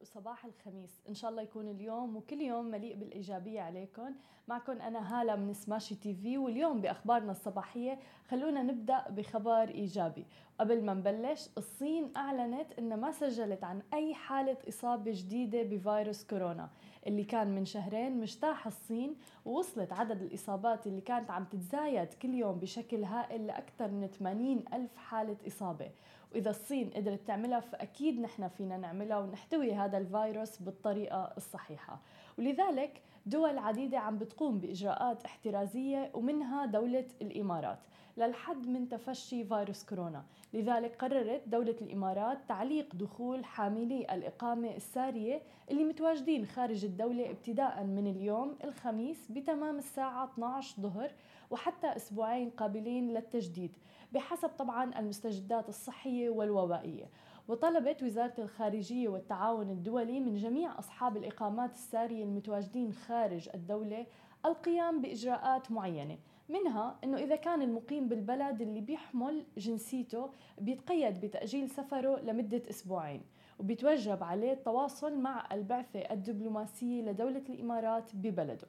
وصباح الخميس. إن شاء الله يكون اليوم وكل يوم مليء بالإيجابية عليكم. معكم أنا هالة من سماشي تي في واليوم بأخبارنا الصباحية خلونا نبدأ بخبر إيجابي. قبل ما نبلش الصين أعلنت أنها ما سجلت عن أي حالة إصابة جديدة بفيروس كورونا. اللي كان من شهرين مجتاح الصين ووصلت عدد الإصابات اللي كانت عم تتزايد كل يوم بشكل هائل لأكثر من 80 ألف حالة إصابة. وإذا الصين قدرت تعملها فأكيد نحن فينا نعملها ونحتوي هذا الفيروس بالطريقة الصحيحة. ولذلك دول عديدة عم بتقوم بإجراءات احترازية ومنها دولة الإمارات للحد من تفشي فيروس كورونا. لذلك قررت دولة الإمارات تعليق دخول حاملي الإقامة السارية اللي متواجدين خارج الدولة ابتداء من اليوم الخميس بتمام الساعة 12 ظهر وحتى أسبوعين قابلين للتجديد بحسب طبعا المستجدات الصحية والوبائية. وطلبت وزارة الخارجية والتعاون الدولي من جميع أصحاب الإقامات السارية المتواجدين خارج الدولة القيام بإجراءات معينة منها أنه إذا كان المقيم بالبلد اللي بيحمل جنسيته بيتقيد بتأجيل سفره لمدة أسبوعين وبيتوجب عليه التواصل مع البعثة الدبلوماسية لدولة الإمارات ببلده.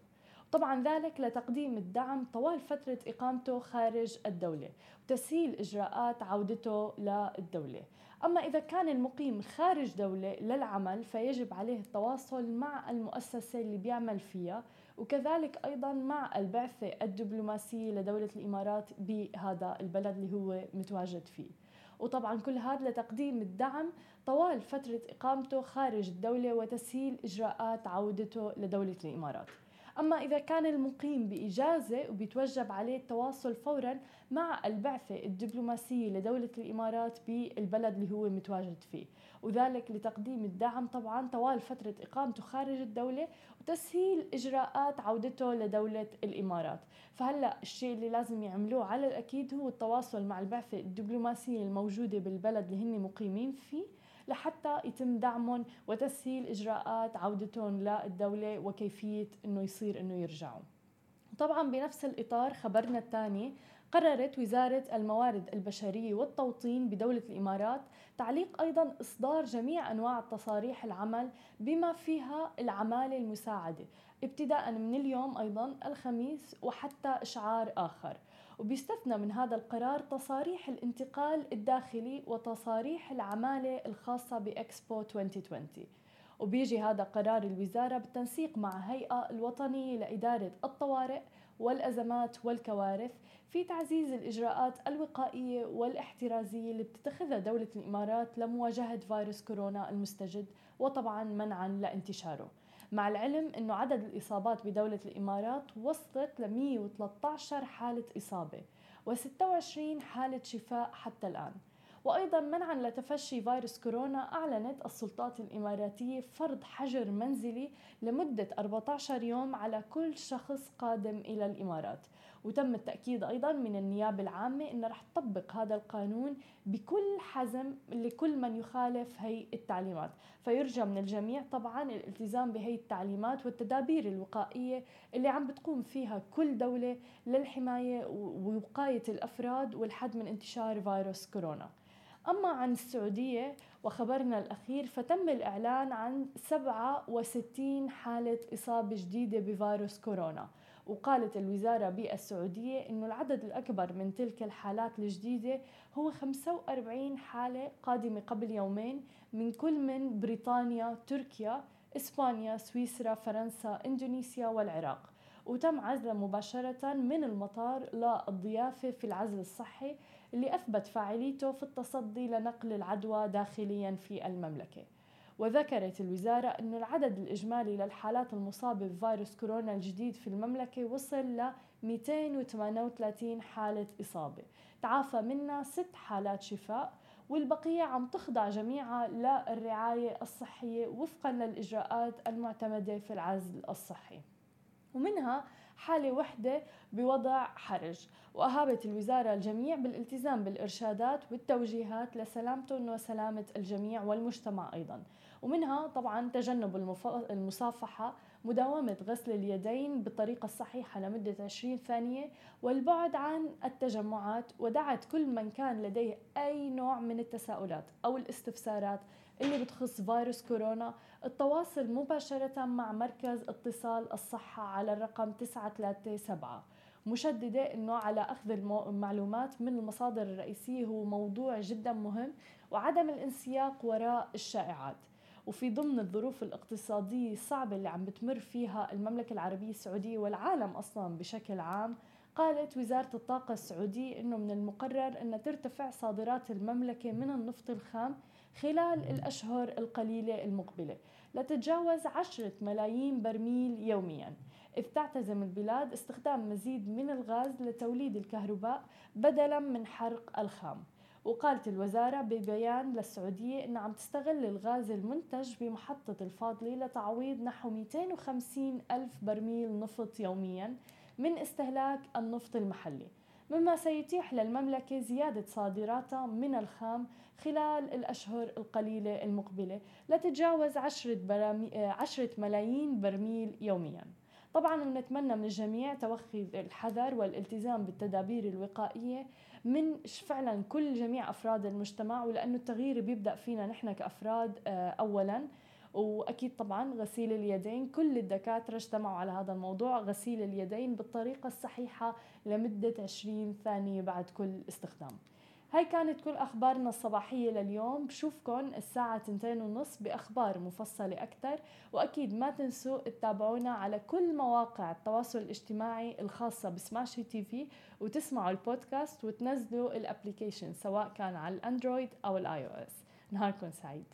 طبعا ذلك لتقديم الدعم طوال فترة إقامته خارج الدولة وتسهيل إجراءات عودته للدولة. أما إذا كان المقيم خارج دولة للعمل فيجب عليه التواصل مع المؤسسة اللي بيعمل فيها وكذلك أيضا مع البعثة الدبلوماسية لدولة الإمارات بهذا البلد اللي هو متواجد فيه. وطبعا كل هذا لتقديم الدعم طوال فترة إقامته خارج الدولة وتسهيل إجراءات عودته لدولة الإمارات. أما إذا كان المقيم بإجازة وبيتوجب عليه التواصل فورا مع البعثة الدبلوماسية لدولة الإمارات بالبلد اللي هو متواجد فيه. وذلك لتقديم الدعم طبعا طوال فترة إقامته خارج الدولة وتسهيل إجراءات عودته لدولة الإمارات. فهلأ الشيء اللي لازم يعملوه على الأكيد هو التواصل مع البعثة الدبلوماسية الموجودة بالبلد اللي هن مقيمين فيه. لحتى يتم دعمهم وتسهيل إجراءات عودتهم للدولة وكيفية إنه يصير إنه يرجعوا. طبعا بنفس الإطار خبرنا الثاني قررت وزارة الموارد البشرية والتوطين بدولة الإمارات تعليق أيضا إصدار جميع أنواع التصاريح العمل بما فيها العمالة المساعدة ابتداء من اليوم أيضا الخميس وحتى إشعار آخر وبيستثنى من هذا القرار تصاريح الانتقال الداخلي وتصاريح العمالة الخاصة بإكسبو 2020 وبيجي هذا قرار الوزارة بالتنسيق مع هيئة الوطنية لإدارة الطوارئ والأزمات والكوارث في تعزيز الإجراءات الوقائية والاحترازية اللي بتتخذها دولة الإمارات لمواجهة فيروس كورونا المستجد وطبعا منعا لانتشاره. مع العلم أنه عدد الإصابات بدولة الإمارات وصلت ل 113 حالة إصابة و26 حالة شفاء حتى الآن. وأيضا منعا لتفشي فيروس كورونا أعلنت السلطات الإماراتية فرض حجر منزلي لمدة 14 يوم على كل شخص قادم إلى الإمارات. وتم التأكيد أيضا من النيابة العامة أنها رح تطبق هذا القانون بكل حزم لكل من يخالف هي التعليمات. فيرجى من الجميع طبعا الالتزام بهي التعليمات والتدابير الوقائية اللي عم بتقوم فيها كل دولة للحماية ووقاية الأفراد والحد من انتشار فيروس كورونا. أما عن السعودية وخبرنا الأخير فتم الإعلان عن 67 حالة إصابة جديدة بفيروس كورونا. وقالت الوزارة بالسعودية أنه العدد الأكبر من تلك الحالات الجديدة هو 45 حالة قادمة قبل يومين من كل من بريطانيا، تركيا، إسبانيا، سويسرا، فرنسا، إندونيسيا والعراق. وتم عزله مباشرة من المطار للضيافة في العزل الصحي اللي أثبت فاعليته في التصدي لنقل العدوى داخليا في المملكة. وذكرت الوزارة أن العدد الإجمالي للحالات المصابة بفيروس كورونا الجديد في المملكة وصل ل 238 حالة إصابة. تعافى منها ست حالات شفاء والبقية عم تخضع جميعها للرعاية الصحية وفقا للإجراءات المعتمدة في العزل الصحي. ومنها حالة وحدة بوضع حرج. وأهابت الوزارة الجميع بالالتزام بالإرشادات والتوجيهات لسلامتهم وسلامة الجميع والمجتمع أيضا. ومنها طبعا تجنب المصافحة مداومة غسل اليدين بالطريقة الصحيحة لمدة 20 ثانية والبعد عن التجمعات ودعت كل من كان لديه أي نوع من التساؤلات أو الاستفسارات اللي بتخص فيروس كورونا. التواصل مباشرة مع مركز اتصال الصحة على الرقم 937 مشددة أنه على أخذ المعلومات من المصادر الرئيسية هو موضوع جدا مهم وعدم الانسياق وراء الشائعات. وفي ضمن الظروف الاقتصادية الصعبة اللي عم بتمر فيها المملكة العربية السعودية والعالم أصلا بشكل عام قالت وزارة الطاقة السعودية أنه من المقرر أن ترتفع صادرات المملكة من النفط الخام خلال الأشهر القليلة المقبلة لتتجاوز عشرة ملايين برميل يومياً. إذ تعتزم البلاد استخدام مزيد من الغاز لتوليد الكهرباء بدلاً من حرق الخام. وقالت الوزارة ببيان للسعودية أنها عم تستغل الغاز المنتج بمحطة الفاضلي لتعويض نحو 250 ألف برميل نفط يومياً من استهلاك النفط المحلي مما سيتيح للمملكة زيادة صادراتها من الخام خلال الأشهر القليلة المقبلة لتتجاوز عشرة, عشرة ملايين برميل يومياً. طبعا بنتمنى من الجميع توخي الحذر والالتزام بالتدابير الوقائية من فعلا كل جميع أفراد المجتمع ولأنه التغيير بيبدأ فينا نحن كأفراد آه، أولا. وأكيد طبعا غسيل اليدين كل الدكاترة اجتمعوا على هذا الموضوع غسيل اليدين بالطريقة الصحيحة لمدة 20 ثانية بعد كل استخدام. هاي كانت كل أخبارنا الصباحية لليوم. بشوفكن الساعة تنتين ونص بأخبار مفصلة أكثر وأكيد ما تنسوا تتابعونا على كل مواقع التواصل الاجتماعي الخاصة ب Smashi TV وتسمعوا البودكاست وتنزلوا ال application سواء كان على ال Android أو ال iOS. نهاركم سعيد.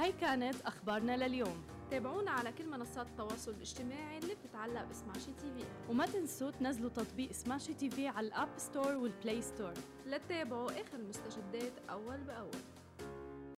هاي كانت أخبارنا لليوم. تابعونا على كل منصات التواصل الاجتماعي اللي بتتعلق ب Smashi TV. وما تنسوا تنزلوا تطبيق Smashi TV على ال App Store وال Play Store لتتابعوا آخر المستجدات أول بأول.